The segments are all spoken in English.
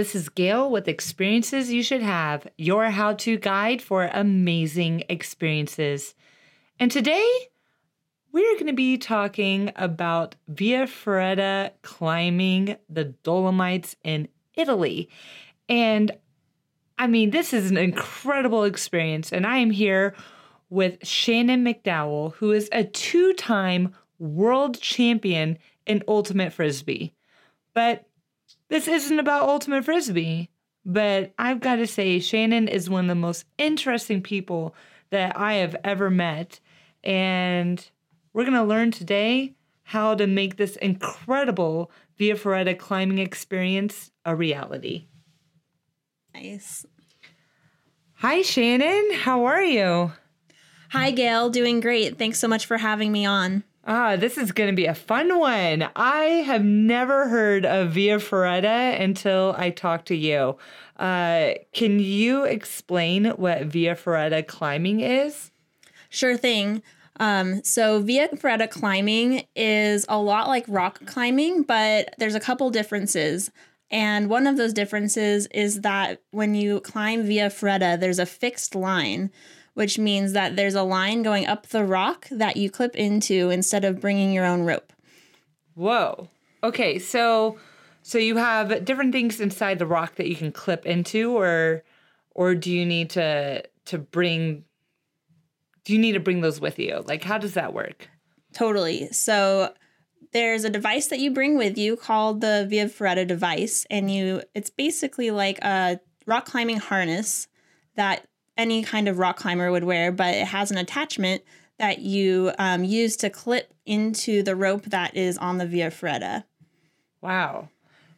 This is Gail with Experiences You Should Have, your how to guide for amazing experiences. And today, we're going to be talking about Via climbing the Dolomites in Italy. And I mean, this is an incredible experience. And I am here with Shannon McDowell, who is a two time world champion in Ultimate Frisbee. But this isn't about Ultimate Frisbee. But I've got to say, Shannon is one of the most interesting people that I have ever met. And we're going to learn today how to make this incredible Via Ferrata climbing experience a reality. Nice. Hi, Shannon. How are you? Hi, Gail. Doing great. Thanks so much for having me on. Ah, this is going to be a fun one. I have never heard of Via Ferrata until I talked to you. Uh, can you explain what Via Ferrata climbing is? Sure thing. Um, so Via Ferrata climbing is a lot like rock climbing, but there's a couple differences. And one of those differences is that when you climb Via Ferrata, there's a fixed line which means that there's a line going up the rock that you clip into instead of bringing your own rope. Whoa. Okay, so so you have different things inside the rock that you can clip into or or do you need to to bring do you need to bring those with you? Like how does that work? Totally. So there's a device that you bring with you called the Via Ferrata device and you it's basically like a rock climbing harness that any kind of rock climber would wear, but it has an attachment that you um, use to clip into the rope that is on the Via Ferrata. Wow.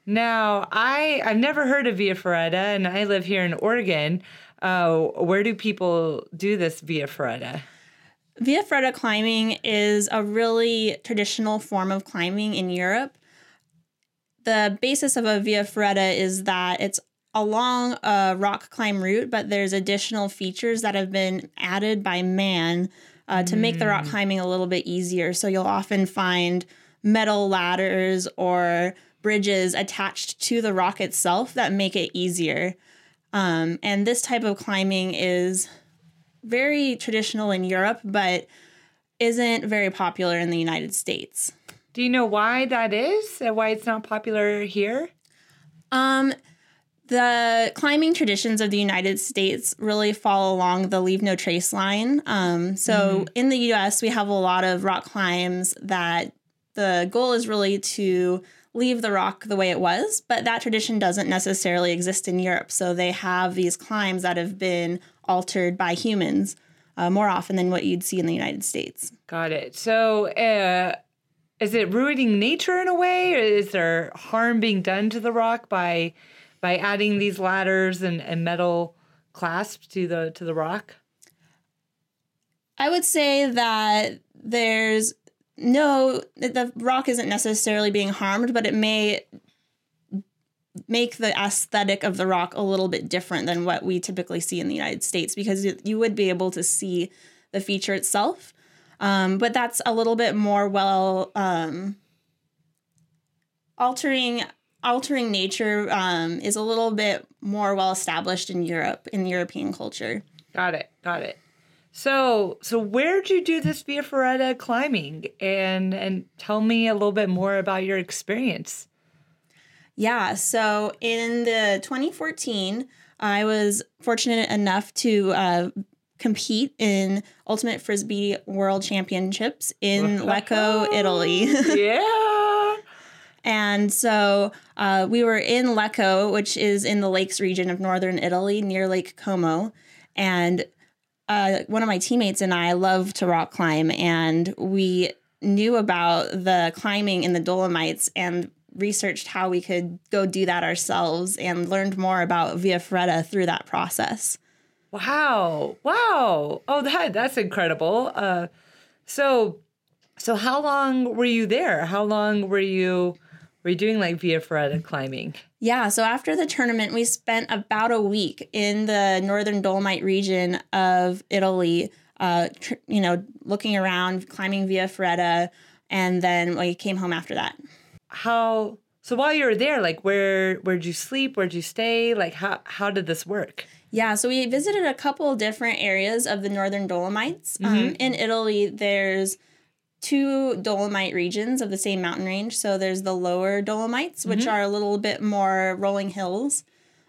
Now, I I've never heard of Via Ferrata, and I live here in Oregon. Uh, where do people do this Via Ferrata? Via Ferrata climbing is a really traditional form of climbing in Europe. The basis of a Via Ferrata is that it's along a rock climb route, but there's additional features that have been added by man uh, to mm. make the rock mm. climbing a little bit easier. So you'll often find metal ladders or bridges attached to the rock itself that make it easier. Um, and this type of climbing is very traditional in Europe, but isn't very popular in the United States. Do you know why that is? Why it's not popular here? Um, the climbing traditions of the United States really fall along the leave no trace line. Um, so mm-hmm. in the US, we have a lot of rock climbs that the goal is really to leave the rock the way it was, but that tradition doesn't necessarily exist in Europe. So they have these climbs that have been altered by humans uh, more often than what you'd see in the United States. Got it. So, uh, is it ruining nature in a way, or is there harm being done to the rock by by adding these ladders and, and metal clasps to the to the rock? I would say that there's no the rock isn't necessarily being harmed, but it may make the aesthetic of the rock a little bit different than what we typically see in the United States because you would be able to see the feature itself. Um, but that's a little bit more well um, altering altering nature um, is a little bit more well established in Europe in European culture. Got it. Got it. So, so where'd you do this Via Ferrata climbing, and and tell me a little bit more about your experience. Yeah. So in the 2014, I was fortunate enough to uh, compete in Ultimate Frisbee World Championships in Lecco, Italy. yeah. And so uh, we were in Lecco, which is in the lakes region of northern Italy near Lake Como. And uh, one of my teammates and I love to rock climb, and we knew about the climbing in the Dolomites and researched how we could go do that ourselves and learned more about Via Ferrata through that process. Wow. Wow. Oh, that that's incredible. Uh, so so how long were you there? How long were you were you doing like Via Ferrata climbing? Yeah, so after the tournament, we spent about a week in the northern Dolomite region of Italy, uh, tr- you know, looking around, climbing Via Ferrata, and then we came home after that. How So while you were there, like where where'd you sleep? Where'd you stay? Like how how did this work? Yeah, so we visited a couple different areas of the Northern Dolomites. Um, Mhm. in Italy, there's two Dolomite regions of the same mountain range. So there's the lower Dolomites, which Mhm. are a little bit more rolling hills.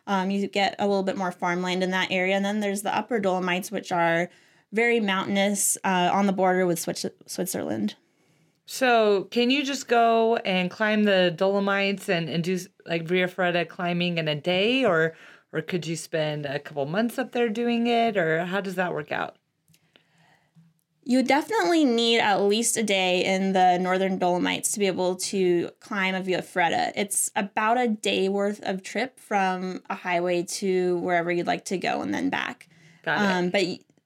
Um, you get a little bit more farmland in that area. And then there's the upper Dolomites, which are very mountainous uh, on the border with Switzerland. So can you just go and climb the Dolomites and, and do like Via Ferrata climbing in a day or or could you spend a couple months up there doing it or how does that work out? You definitely need at least a day in the Northern Dolomites to be able to climb a Via Ferrata. It's about a day worth of trip from a highway to wherever you'd like to go and then back. Got it. Um, but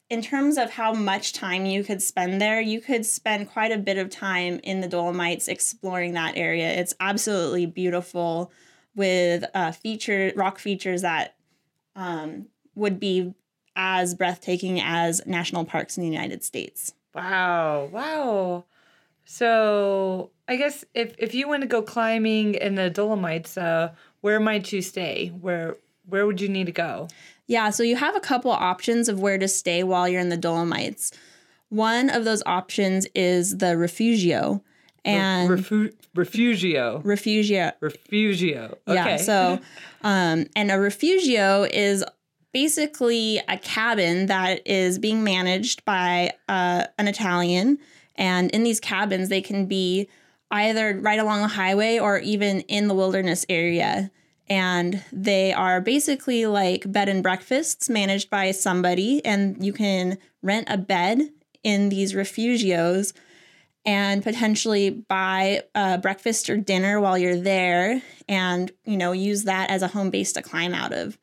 in terms of how much time you could spend there, you could spend quite a bit of time in the Dolomites exploring that area. It's absolutely beautiful with uh, feature rock features that um, would be as breathtaking as national parks in the United States. Wow. Wow. So I guess if if you want to go climbing in the Dolomites, uh, where might you stay? Where where would you need to go? Yeah, so you have a couple options of where to stay while you're in the Dolomites. One of those options is the Refugio. And Refu- refugio. Refugio. Refugio. Okay. Yeah, so um and a Refugio is basically a cabin that is being managed by uh, an Italian. And in these cabins they can be either right along a highway or even in the wilderness area. And they are basically like bed and breakfasts managed by somebody. And you can rent a bed in these refugios and potentially buy uh, breakfast or dinner while you're there and you know use that as a home base to climb out of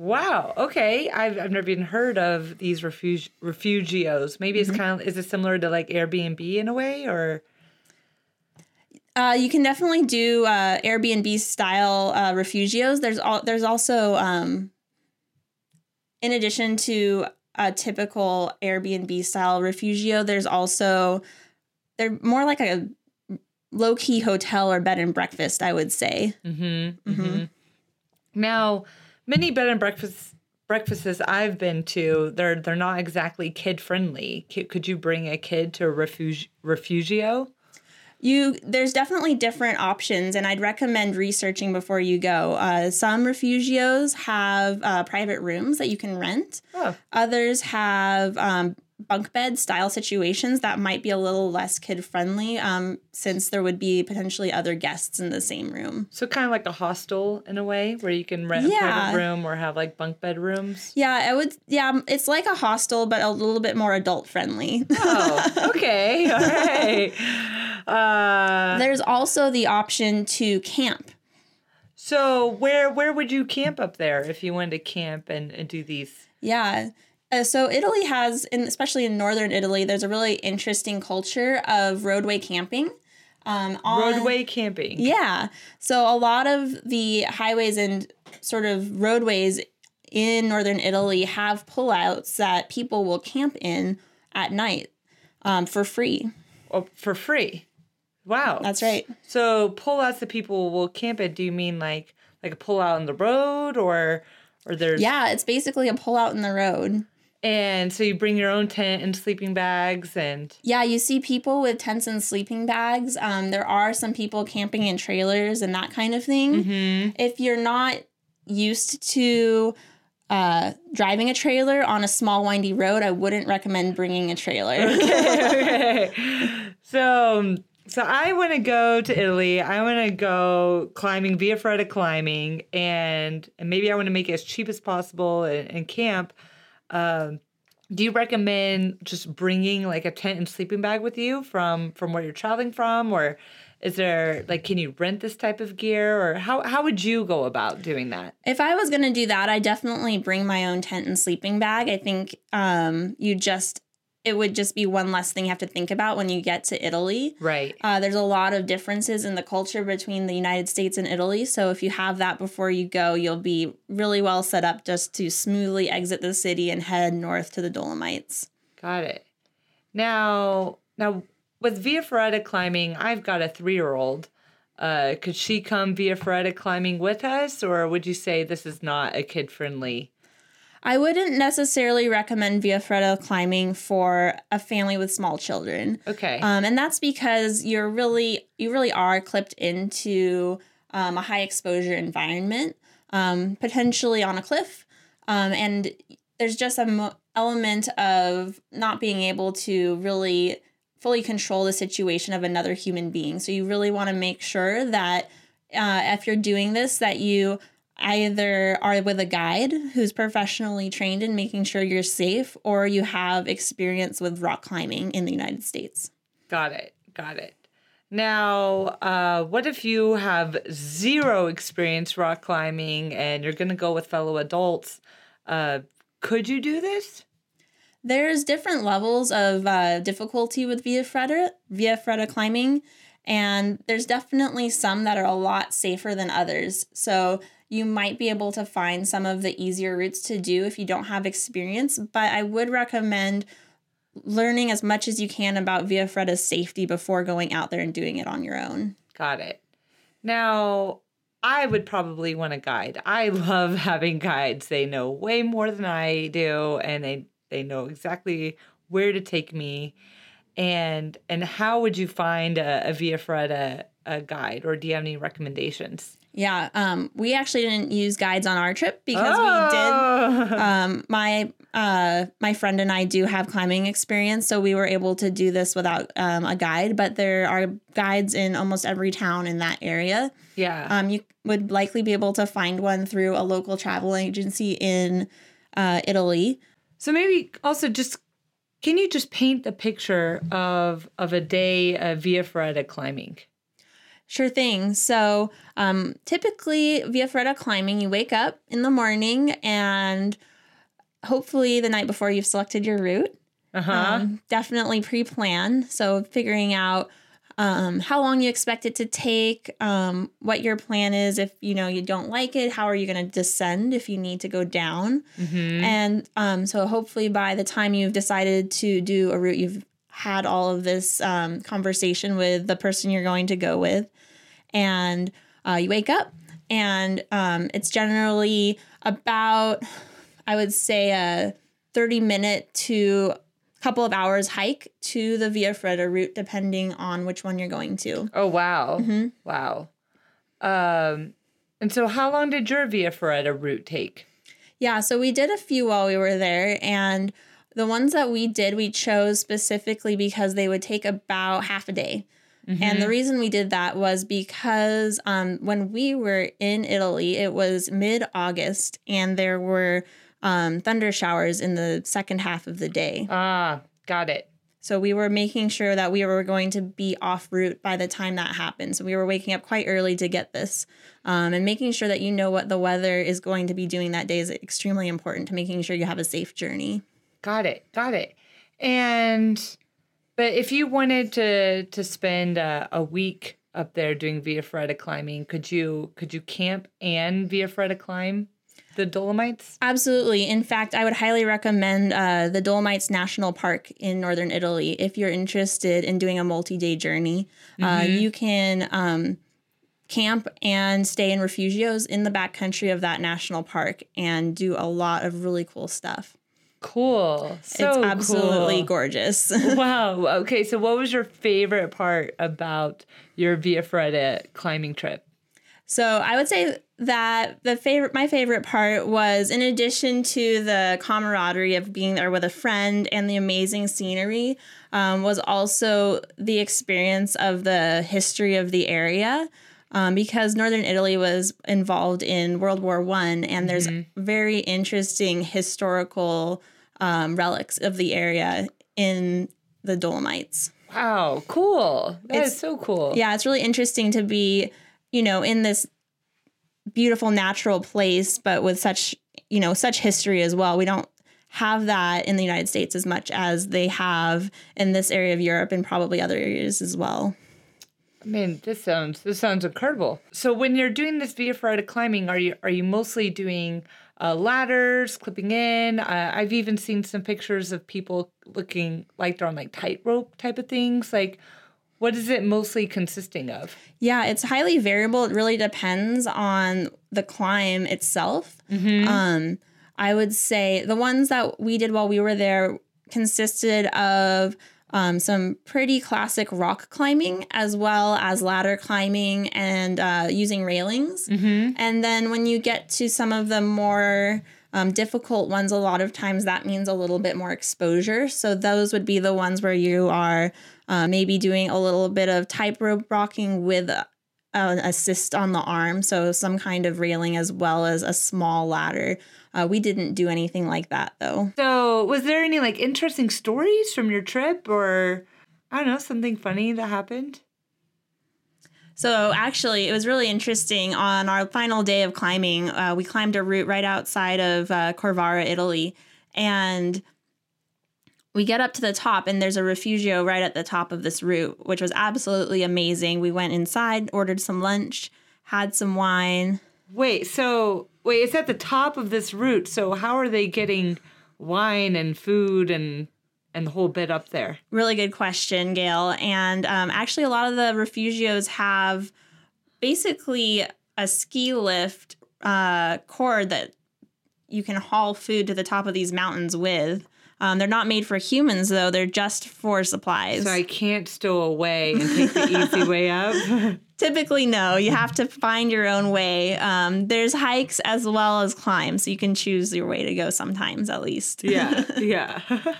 Wow. Okay. I've I've never even heard of these refugi- refugios. Maybe Mm-hmm. it's kind of is it similar to like Airbnb in a way or uh, you can definitely do uh, airbnb style uh, refugios there's all there's also um, in addition to a typical airbnb style refugio there's also they're more like a low-key hotel or bed and breakfast i would say Mm-hmm. Mhm. Now, many bed and breakfast breakfasts I've been to, they're they're not exactly kid friendly. Could you bring a kid to a refugi- refugio? You there's definitely different options, and I'd recommend researching before you go. Uh, some refugios have uh, private rooms that you can rent. Oh, Others have um, bunk bed style situations that might be a little less kid friendly, um, since there would be potentially other guests in the same room. so kind of like a hostel in a way, where you can rent a private room or have like bunk bed rooms. Yeah, I would. Yeah, it's like a hostel, but a little bit more adult friendly. Oh, okay, all right. Uh, There's also the option to camp. so where where would you camp up there if you wanted to camp and, and do these? Yeah. Uh, so Italy has, in, especially in northern Italy, there's a really interesting culture of roadway camping. Um, on- Roadway camping. Yeah. So a lot of the highways and sort of roadways in northern Italy have pullouts that people will camp in at night um, for free. Oh, for free. Wow. That's right. So pullouts that people will camp at. Do you mean like like a pullout in the road or or there's Yeah, it's basically a pullout in the road. And so you bring your own tent and sleeping bags and Yeah, you see people with tents and sleeping bags. Um, there are some people camping in trailers and that kind of thing. Mhm. If you're not used to uh, driving a trailer on a small windy road, I wouldn't recommend bringing a trailer. okay, okay. So um, so I want to go to Italy. I want to go climbing Via Ferrata climbing, and and maybe I want to make it as cheap as possible and, and camp. Um, do you recommend just bringing like a tent and sleeping bag with you from from where you're traveling from, or is there like can you rent this type of gear, or how how would you go about doing that? If I was going to do that, I definitely bring my own tent and sleeping bag. I think um, you just it would just be one less thing you have to think about when you get to Italy. Right. Uh, there's a lot of differences in the culture between the United States and Italy. So if you have that before you go, you'll be really well set up just to smoothly exit the city and head north to the Dolomites. Got it. Now, now with Via Ferrata climbing, I've got a three-year-old. Uh, could she come via Ferrata climbing with us, or would you say this is not a kid friendly? I wouldn't necessarily recommend Via Ferrata climbing for a family with small children. Okay. Um, and that's because you're really you really are clipped into um, a high exposure environment, um, potentially on a cliff, um, and there's just an element of not being able to really fully control the situation of another human being. So you really want to make sure that uh, if you're doing this, that you either are with a guide who's professionally trained in making sure you're safe, or you have experience with rock climbing in the United States. Got it. Got it. Now, uh, what if you have zero experience rock climbing and you're going to go with fellow adults? Uh, could you do this? There's different levels of uh, difficulty with Via Ferrata, Via Ferrata climbing, and there's definitely some that are a lot safer than others. So you might be able to find some of the easier routes to do if you don't have experience, but I would recommend learning as much as you can about Via safety before going out there and doing it on your own. Got it. Now, I would probably want a guide. I love having guides. They know way more than I do and they they know exactly where to take me. And and how would you find a, a Via Ferrata a guide or do you have any recommendations? Yeah, um, we actually didn't use guides on our trip because we did. oh. Um, my uh, my friend and I do have climbing experience, so we were able to do this without um, a guide. But there are guides in almost every town in that area. yeah. Um, you would likely be able to find one through a local travel agency in uh, Italy. So maybe also just can you just paint the picture of of a day of Via Ferrata climbing? Sure thing. So, um, typically, via Ferrata climbing, you wake up in the morning and hopefully the night before you've selected your route. Uh huh. Um, definitely pre plan. So, figuring out um, how long you expect it to take, um, what your plan is if you know you don't like it, how are you going to descend if you need to go down. hmm And um, so, hopefully, by the time you've decided to do a route, you've had all of this um, conversation with the person you're going to go with. And uh, you wake up, and um, it's generally about, I would say, a 30 minute to couple of hours hike to the Via Ferrata route, depending on which one you're going to. Oh wow. hmm Wow. Um, and so how long did your Via Ferrata route take? Yeah, so we did a few while we were there, and the ones that we did, we chose specifically because they would take about half a day. And the reason we did that was because um, when we were in Italy, it was mid August, and there were um, thunder showers in the second half of the day. Ah, got it. So we were making sure that we were going to be off route by the time that happened. So we were waking up quite early to get this. Um, and making sure that you know what the weather is going to be doing that day is extremely important to making sure you have a safe journey. Got it. Got it. And but if you wanted to to spend a, a week up there doing Via Ferrata climbing, could you could you camp and Via Ferrata climb the Dolomites? Absolutely. In fact, I would highly recommend uh, the Dolomites National Park in northern Italy if you're interested in doing a multi day journey. Uh, you can um, camp and stay in refugios in the backcountry of that national park and do a lot of really cool stuff. Cool. So it's absolutely cool. gorgeous. wow. Okay. So, what was your favorite part about your Via Ferrata climbing trip? So I would say that the favorite, my favorite part was, in addition to the camaraderie of being there with a friend and the amazing scenery, um, was also the experience of the history of the area. Um, because northern Italy was involved in World War One, and there's very interesting historical um, relics of the area in the Dolomites. Wow. Cool. That is It's- so cool. Yeah, it's really interesting to be, you know, in this beautiful natural place, but with such, you know, such history as well. We don't have that in the United States as much as they have in this area of Europe and probably other areas as well. I mean, this sounds this sounds incredible. So when you're doing this Via Ferrata climbing, are you are you mostly doing uh, ladders, clipping in? Uh, I've even seen some pictures of people looking like they're on like tightrope type of things. Like, What is it mostly consisting of? Yeah, it's highly variable. It really depends on the climb itself. Um, I would say the ones that we did while we were there consisted of um, some pretty classic rock climbing as well as ladder climbing and uh, using railings. And then when you get to some of the more um, difficult ones, a lot of times that means a little bit more exposure. So those would be the ones where you are uh, maybe doing a little bit of tightrope rocking with an assist on the arm. So some kind of railing as well as a small ladder. Uh, we didn't do anything like that though. So, was there any like interesting stories from your trip or I don't know, something funny that happened? So actually, it was really interesting. On our final day of climbing, uh, we climbed a route right outside of uh, Corvara, Italy, and we get up to the top, and there's a refugio right at the top of this route, which was absolutely amazing. We went inside, ordered some lunch, had some wine. Wait, so wait, it's at the top of this route. So how are they getting wine and food and and the whole bit up there? Really good question, Gail. And um, actually, a lot of the refugios have basically a ski lift uh, cord that you can haul food to the top of these mountains with. Um, they're not made for humans, though. They're just for supplies. So I can't stow away and take the easy way up. Typically, no. You have to find your own way. Um, there's hikes as well as climbs, so you can choose your way to go sometimes, at least. yeah, yeah.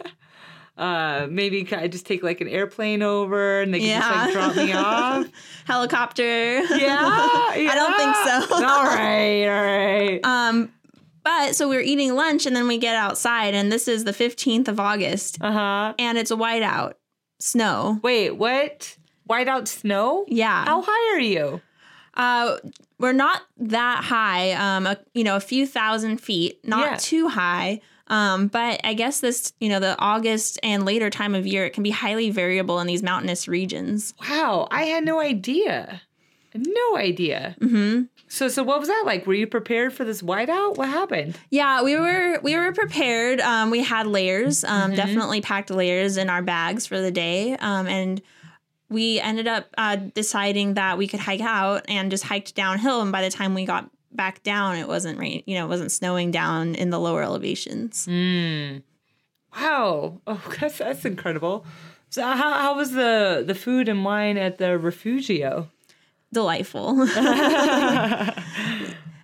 Uh, maybe I just take like an airplane over and they can just like drop me off? Helicopter. Yeah, I don't think so. all right, all right. Um, but so we were eating lunch and then we get outside, and this is the 15th of August, Uh huh. and it's a whiteout snow. Wait, what? Whiteout snow? Yeah. How high are you? Uh, we're not that high, um, a, you know, a few thousand feet, not Yeah. too high. Um, but I guess this, you know, the August and later time of year, it can be highly variable in these mountainous regions. Wow, I had no idea. No idea. Mm-hmm. So, so what was that like? Were you prepared for this whiteout? What happened? Yeah, we were we were prepared. Um, we had layers, um, definitely packed layers in our bags for the day, um, and we ended up uh, deciding that we could hike out and just hiked downhill. And by the time we got back down, it wasn't rain. You know, it wasn't snowing down in the lower elevations. Wow. Oh, that's, that's incredible. So, how, how was the the food and wine at the refugio? Delightful.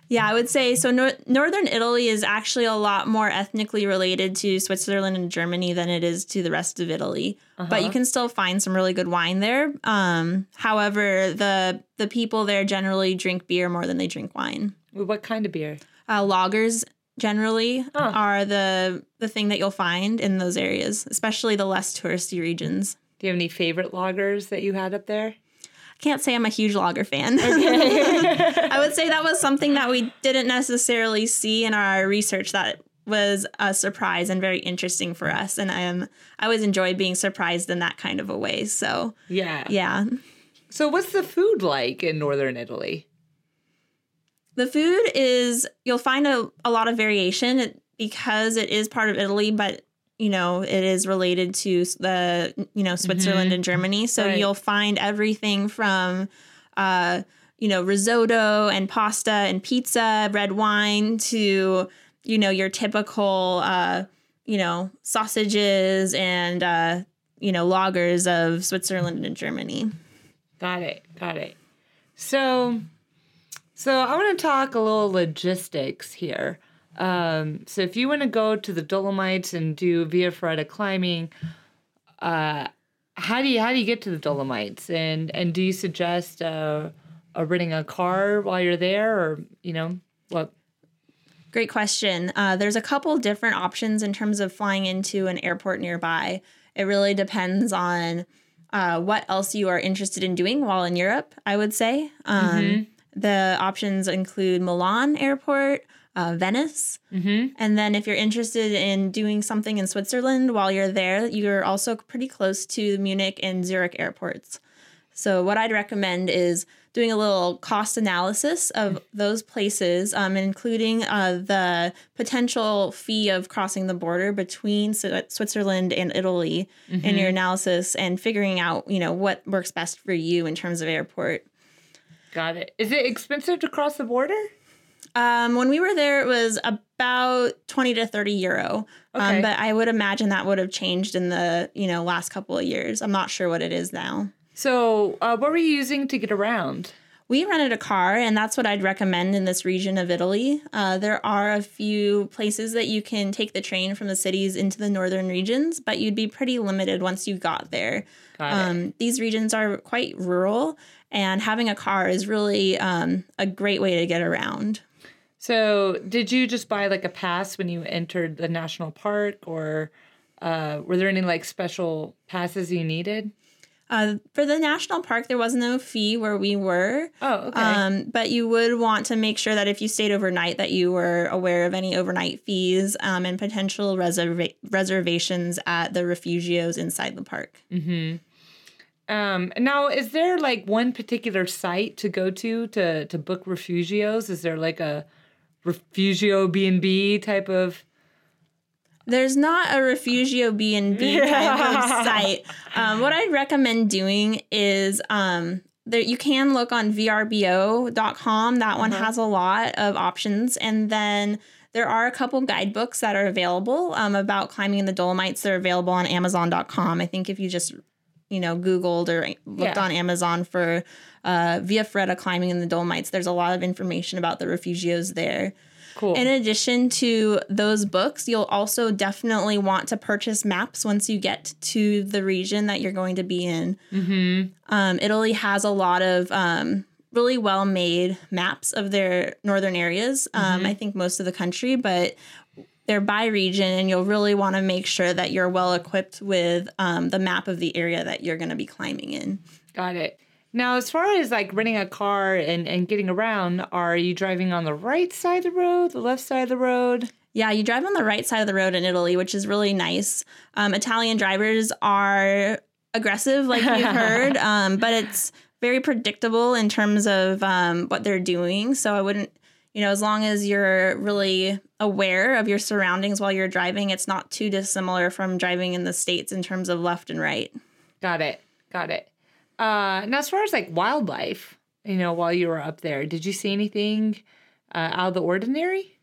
Yeah, I would say so. Nor- Northern Italy is actually a lot more ethnically related to Switzerland and Germany than it is to the rest of Italy. But you can still find some really good wine there. Um, however, the the people there generally drink beer more than they drink wine. What kind of beer? Uh, lagers generally are the the thing that you'll find in those areas, especially the less touristy regions. Do you have any favorite lagers that you had up there? Can't say I'm a huge lager fan. I would say that was something that we didn't necessarily see in our research that was a surprise and very interesting for us. And um, I always enjoy being surprised in that kind of a way. So, Yeah. yeah. So, what's the food like in northern Italy? The food is, you'll find a, a lot of variation because it is part of Italy, but you know, it is related to the, you know, Switzerland and Germany. So Right. you'll find everything from, uh, you know, risotto and pasta and pizza, red wine to, you know, your typical, uh, you know, sausages and, uh, you know, lagers of Switzerland and Germany. Got it. Got it. So, so I want to talk a little logistics here. Um, so if you want to go to the Dolomites and do Via Ferrata climbing, uh, how do you how do you get to the Dolomites? And and do you suggest uh, uh, renting a car while you're there, or you know what? Great question. Uh, there's a couple different options in terms of flying into an airport nearby. It really depends on uh, what else you are interested in doing while in Europe, I would say. Um, The options include Milan Airport, uh, Venice. And then if you're interested in doing something in Switzerland while you're there, you're also pretty close to Munich and Zurich airports. So, what I'd recommend is doing a little cost analysis of those places, um, including uh, the potential fee of crossing the border between Switzerland and Italy mm-hmm. in your analysis, and figuring out, you know, what works best for you in terms of airport. Got it. Is it expensive to cross the border? Um, when we were there, it was about 20 to 30 euro. Um, okay. Um, but I would imagine that would have changed in the, you know, last couple of years. I'm not sure what it is now. So, uh, what were you using to get around? We rented a car, and that's what I'd recommend in this region of Italy. Uh, there are a few places that you can take the train from the cities into the northern regions, but you'd be pretty limited once you got there. Got um, these regions are quite rural, and having a car is really um, a great way to get around. So, did you just buy like a pass when you entered the national park, or uh, were there any like special passes you needed? Uh, for the national park, there was no fee where we were. Oh, okay. Um, but you would want to make sure that if you stayed overnight, that you were aware of any overnight fees um, and potential reserva- reservations at the refugios inside the park. Mm-hmm. Um, now, is there like one particular site to go to to to book refugios? Is there like a refugio B and B type of there's not a refugio B and B kind of site. Um, what I'd recommend doing is um, there you can look on vrbo.com. That one uh-huh. has a lot of options, and then there are a couple guidebooks that are available um, about climbing in the Dolomites. They're available on Amazon.com. I think if you just you know Googled or looked yeah. on Amazon for uh, Via Ferrata climbing in the Dolomites, there's a lot of information about the refugios there. Cool. In addition to those books, you'll also definitely want to purchase maps once you get to the region that you're going to be in. Mm-hmm. Um, Italy has a lot of um, really well made maps of their northern areas. Um, mm-hmm. I think most of the country, but they're by region, and you'll really want to make sure that you're well equipped with um, the map of the area that you're going to be climbing in. Got it. Now, as far as like renting a car and, and getting around, are you driving on the right side of the road, the left side of the road? Yeah, you drive on the right side of the road in Italy, which is really nice. Um, Italian drivers are aggressive, like you've heard, um, but it's very predictable in terms of um, what they're doing. So I wouldn't, you know, as long as you're really aware of your surroundings while you're driving, it's not too dissimilar from driving in the States in terms of left and right. Got it. Got it. Uh, now, as far as like wildlife, you know, while you were up there, did you see anything uh, out of the ordinary?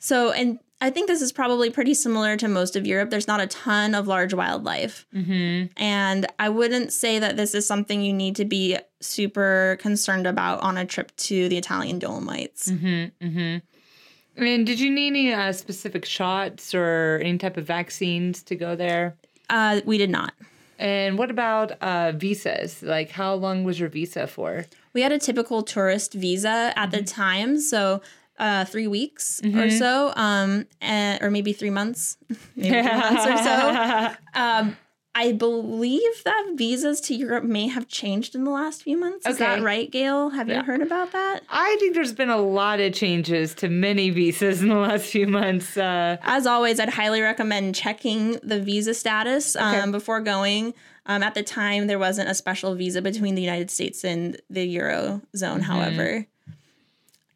So, and I think this is probably pretty similar to most of Europe. There's not a ton of large wildlife. Mm-hmm. And I wouldn't say that this is something you need to be super concerned about on a trip to the Italian Dolomites. Mm-hmm. Mm-hmm. And did you need any uh, specific shots or any type of vaccines to go there? Uh, we did not. And what about uh, visas? Like, how long was your visa for? We had a typical tourist visa at mm-hmm. the time, so uh, three weeks mm-hmm. or so, um, and, or maybe three months, maybe three months or so. Um, I believe that visas to Europe may have changed in the last few months. Is okay. that right, Gail? Have yeah. you heard about that? I think there's been a lot of changes to many visas in the last few months. Uh, As always, I'd highly recommend checking the visa status um, okay. before going. Um, at the time, there wasn't a special visa between the United States and the Eurozone, mm-hmm. however.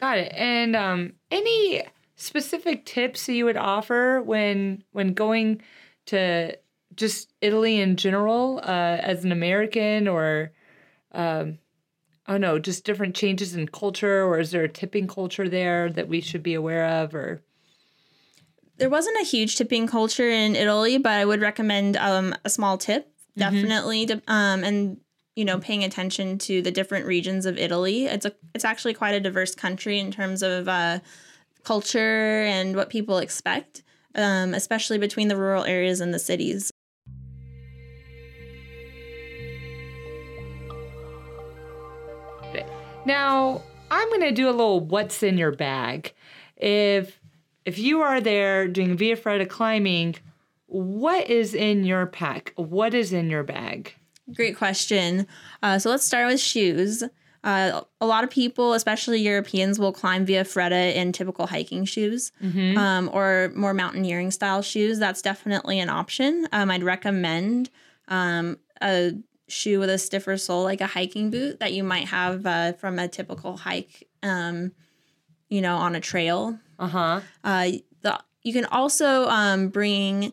Got it. And um, any specific tips that you would offer when when going to just Italy in general uh, as an American or um, I don't know, just different changes in culture or is there a tipping culture there that we should be aware of or there wasn't a huge tipping culture in Italy, but I would recommend um, a small tip mm-hmm. definitely mm-hmm. um, and you know paying attention to the different regions of Italy. It's a it's actually quite a diverse country in terms of uh, culture and what people expect, um, especially between the rural areas and the cities. Now, I'm going to do a little what's in your bag. If if you are there doing Via Ferrata climbing, what is in your pack? What is in your bag? Great question. Uh, so let's start with shoes. Uh, a lot of people, especially Europeans, will climb Via Ferrata in typical hiking shoes mm-hmm. um, or more mountaineering style shoes. That's definitely an option. Um, I'd recommend um, a shoe with a stiffer sole, like a hiking boot that you might have uh, from a typical hike, um, you know, on a trail. Uh-huh. Uh, the, you can also um, bring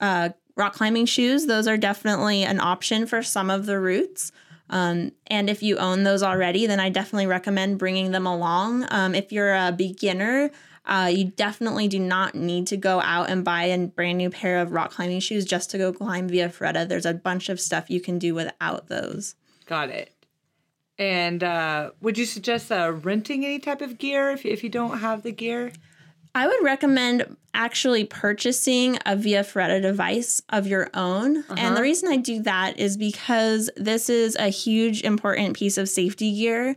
uh, rock climbing shoes. Those are definitely an option for some of the routes. Um, and if you own those already, then I definitely recommend bringing them along. Um, if you're a beginner, uh, you definitely do not need to go out and buy a brand new pair of rock climbing shoes just to go climb Via Ferrata. There's a bunch of stuff you can do without those. Got it. And uh, would you suggest uh, renting any type of gear if, if you don't have the gear? I would recommend actually purchasing a Via Ferrata device of your own. Uh-huh. And the reason I do that is because this is a huge, important piece of safety gear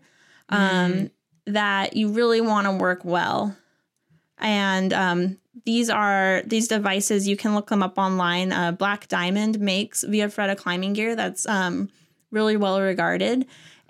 um, mm. that you really want to work well. And um, these are these devices, you can look them up online. Uh, Black Diamond makes Via Ferrata climbing gear that's um, really well regarded.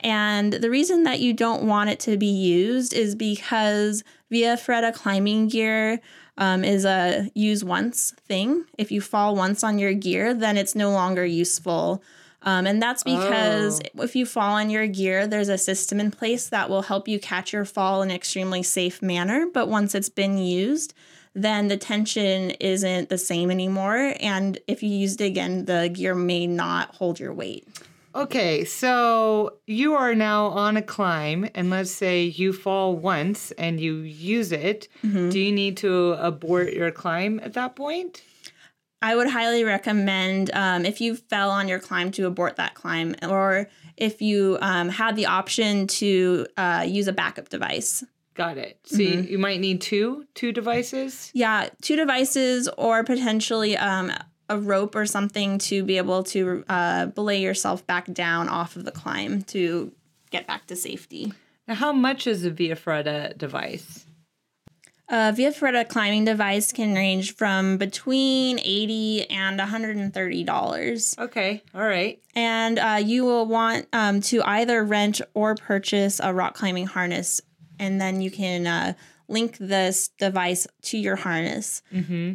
And the reason that you don't want it to be used is because Via Ferrata climbing gear um, is a use once thing. If you fall once on your gear, then it's no longer useful. Um, and that's because oh. if you fall on your gear, there's a system in place that will help you catch your fall in an extremely safe manner. But once it's been used, then the tension isn't the same anymore. And if you used it again, the gear may not hold your weight. Okay, so you are now on a climb, and let's say you fall once and you use it. Mm-hmm. Do you need to abort your climb at that point? I would highly recommend um, if you fell on your climb to abort that climb, or if you um, had the option to uh, use a backup device. Got it. So mm-hmm. you, you, might need two two devices. Yeah, two devices, or potentially um, a rope or something to be able to uh, belay yourself back down off of the climb to get back to safety. Now, how much is a Via Ferrata device? A Via Ferrata climbing device can range from between eighty and one hundred and thirty dollars. Okay, all right. And uh, you will want um, to either rent or purchase a rock climbing harness, and then you can uh, link this device to your harness. Mm-hmm.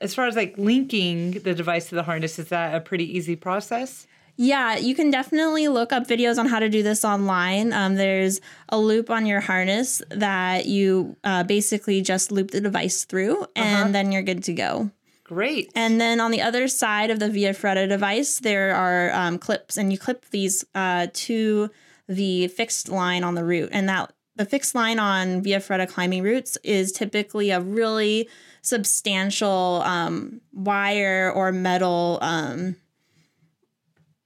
As far as like linking the device to the harness, is that a pretty easy process? Yeah, you can definitely look up videos on how to do this online. Um, there's a loop on your harness that you uh, basically just loop the device through, and uh-huh. then you're good to go. Great. And then on the other side of the Via Ferrata device, there are um, clips, and you clip these uh, to the fixed line on the route. And that the fixed line on Via Ferrata climbing routes is typically a really substantial um, wire or metal um,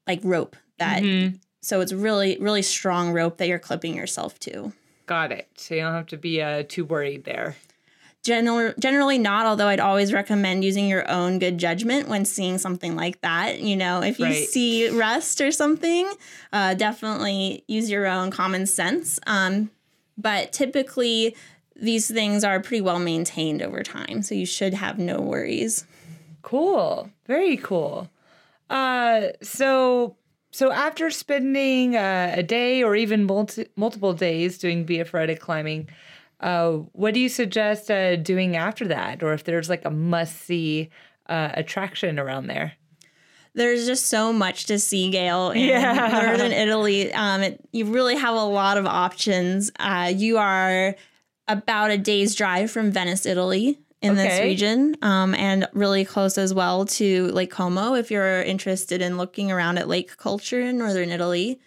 like rope that mm-hmm. so it's really really strong rope that you're clipping yourself to. Got it. So you don't have to be uh, too worried there. General, generally not although i'd always recommend using your own good judgment when seeing something like that. You know if you right. see rust or something uh, definitely use your own common sense. Um, but typically these things are pretty well maintained over time, so you should have no worries. Cool. Very cool. Uh, so so after spending uh, a day or even multi- multiple days doing Ferrata climbing, uh, what do you suggest uh, doing after that, or if there's like a must see uh, attraction around there? There's just so much to see, Gail. In yeah. Northern Italy, um, it, you really have a lot of options. Uh, you are about a day's drive from Venice, Italy, in okay. this region, um, and really close as well to Lake Como if you're interested in looking around at lake culture in northern Italy.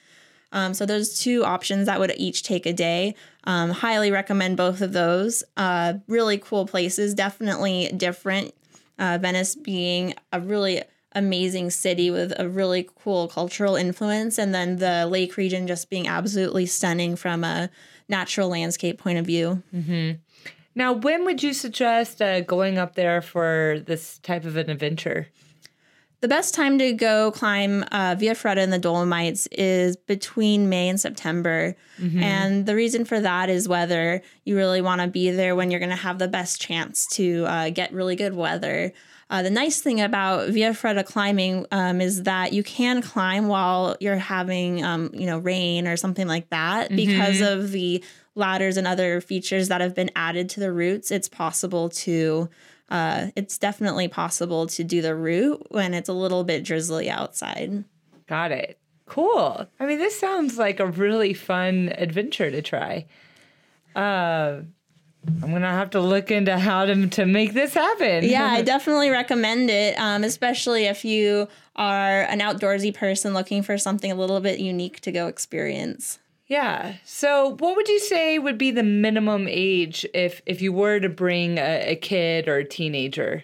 Um, so those two options that would each take a day. Um, highly recommend both of those. Uh, really cool places, definitely different. Uh, Venice being a really amazing city with a really cool cultural influence, and then the lake region just being absolutely stunning from a natural landscape point of view. Mm-hmm. Now, when would you suggest uh, going up there for this type of an adventure? The best time to go climb uh, Via Ferrata in the Dolomites is between May and September. Mm-hmm. And the reason for that is weather. You really want to be there when you're going to have the best chance to uh, get really good weather. Uh, the nice thing about Via Ferrata climbing um, is that you can climb while you're having, um, you know, rain or something like that mm-hmm. because of the ladders and other features that have been added to the routes. It's possible to, uh, it's definitely possible to do the route when it's a little bit drizzly outside. Got it. Cool. I mean, this sounds like a really fun adventure to try. Uh, I'm gonna have to look into how to to make this happen. Yeah, I definitely recommend it, um, especially if you are an outdoorsy person looking for something a little bit unique to go experience. Yeah. So, what would you say would be the minimum age if if you were to bring a, a kid or a teenager?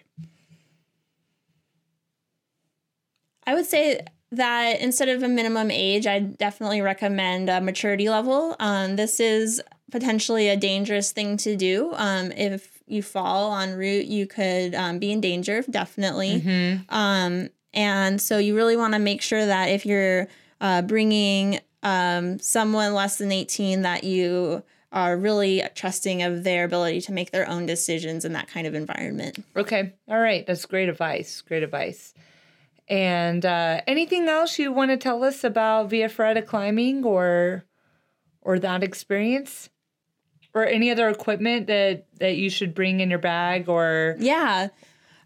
I would say that instead of a minimum age, I definitely recommend a maturity level. Um, this is potentially a dangerous thing to do. Um, if you fall en route, you could um, be in danger, definitely. Mm-hmm. Um, and so you really want to make sure that if you're uh, bringing um, someone less than 18, that you are really trusting of their ability to make their own decisions in that kind of environment. Okay. All right. That's great advice. Great advice. And uh, anything else you want to tell us about Via Ferrata climbing or or that experience? Or any other equipment that that you should bring in your bag or Yeah.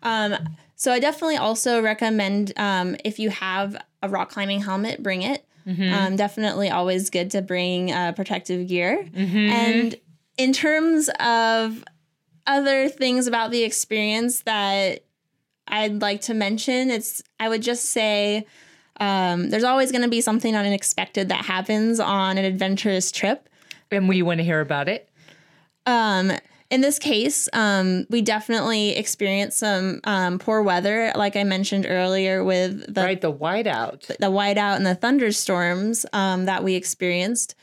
Um, so I definitely also recommend um, if you have a rock climbing helmet, bring it. Um, definitely always good to bring uh, protective gear. And in terms of other things about the experience that I'd like to mention, it's I would just say um, there's always going to be something unexpected that happens on an adventurous trip. and we want to hear about it. Um, in this case, um, we definitely experienced some um, poor weather, like I mentioned earlier, with the right, the whiteout. the whiteout and the thunderstorms um, that we experienced.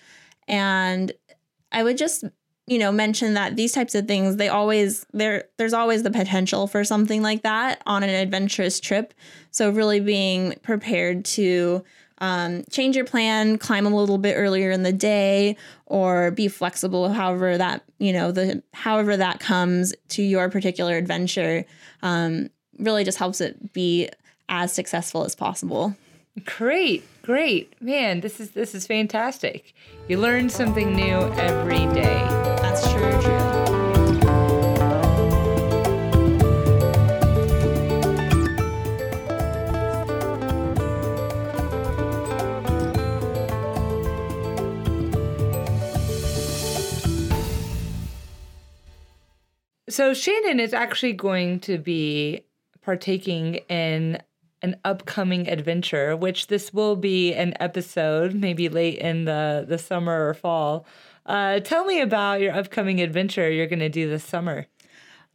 And I would just, you know, mention that these types of things, they always there there's always the potential for something like that on an adventurous trip. So really being prepared to um, change your plan, climb a little bit earlier in the day, or be flexible. However that you know the however that comes to your particular adventure, um, really just helps it be as successful as possible. Great, great. Man, this is this is fantastic. You learn something new every day. That's true. True. So Shannon is actually going to be partaking in an upcoming adventure, which this will be an episode, maybe late in the the summer or fall. Uh, tell me about your upcoming adventure you're going to do this summer.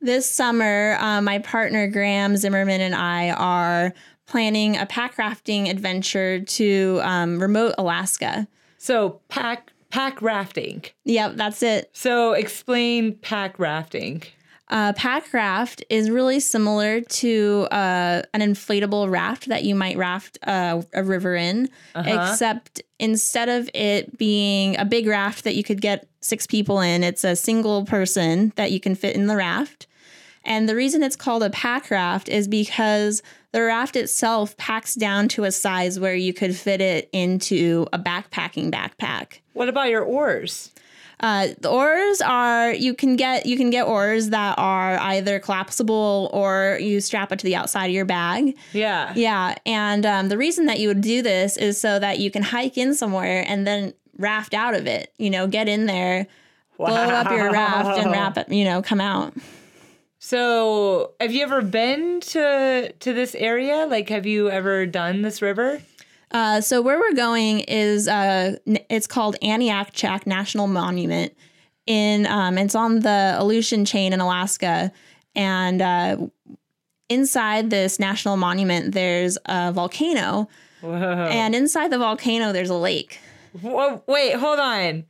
This summer, uh, my partner Graham Zimmerman and I are planning a pack rafting adventure to um, remote Alaska. So pack pack rafting. Yep, that's it. So explain pack rafting. Uh, pack raft is really similar to uh, an inflatable raft that you might raft uh, a river in, Uh-huh. except instead of it being a big raft that you could get six people in, it's a single person that you can fit in the raft. And the reason it's called a pack raft is because the raft itself packs down to a size where you could fit it into a backpacking backpack. What about your oars? Uh, the oars are you can get you can get oars that are either collapsible or you strap it to the outside of your bag. Yeah. Yeah, and um, the reason that you would do this is so that you can hike in somewhere and then raft out of it. You know, get in there, blow up your raft, and wrap it. You know, come out. So, have you ever been to to this area? Like, have you ever done this river? Uh, so where we're going is uh, it's called Aniakchak National Monument. In um, it's on the Aleutian chain in Alaska, and uh, inside this national monument, there's a volcano, Whoa. and inside the volcano, there's a lake. Whoa, wait, hold on.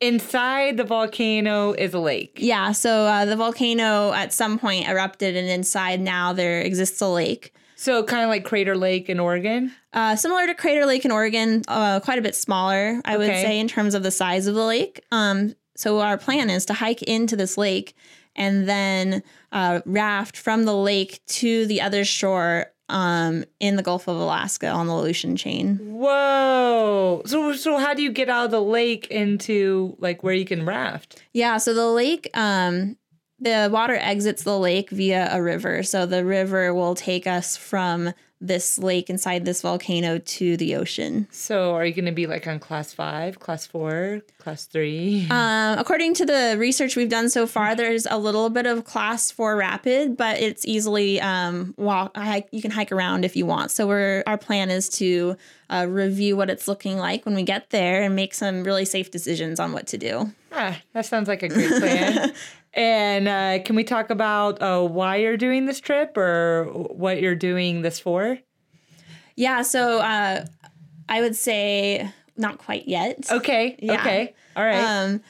Inside the volcano is a lake. Yeah, so uh, the volcano at some point erupted, and inside now there exists a lake. So, kind of like Crater Lake in Oregon. Uh, similar to Crater Lake in Oregon, uh, quite a bit smaller, I would say, in terms of the size of the lake. Um, so our plan is to hike into this lake and then uh, raft from the lake to the other shore um, in the Gulf of Alaska on the Aleutian chain. Whoa. So, so how do you get out of the lake into like where you can raft? Yeah, so the lake, um, the water exits the lake via a river. So the river will take us from this lake inside this volcano to the ocean. So, are you going to be like on class five, class four, class three? Um, according to the research we've done so far, there's a little bit of class four rapid, but it's easily um, walk. You can hike around if you want. So we're our plan is to uh, review what it's looking like when we get there and make some really safe decisions on what to do. ah, that sounds like a great plan. and uh, can we talk about uh, why you're doing this trip or what you're doing this for? Yeah. So uh, I would say not quite yet. Okay. Yeah. Okay. All right. Um,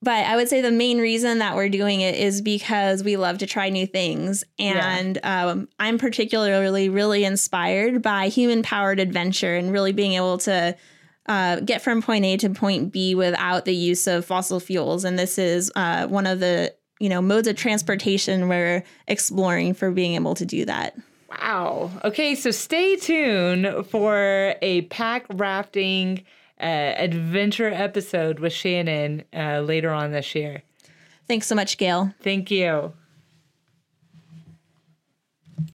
but I would say the main reason that we're doing it is because we love to try new things. And um, I'm particularly really inspired by human powered adventure and really being able to uh, get from point A to point B without the use of fossil fuels. And this is uh, one of the you know modes of transportation we're exploring for being able to do that. Wow. Okay, so stay tuned for a pack rafting uh, adventure episode with Shannon uh, later on this year. Thanks so much, Gail. Thank you.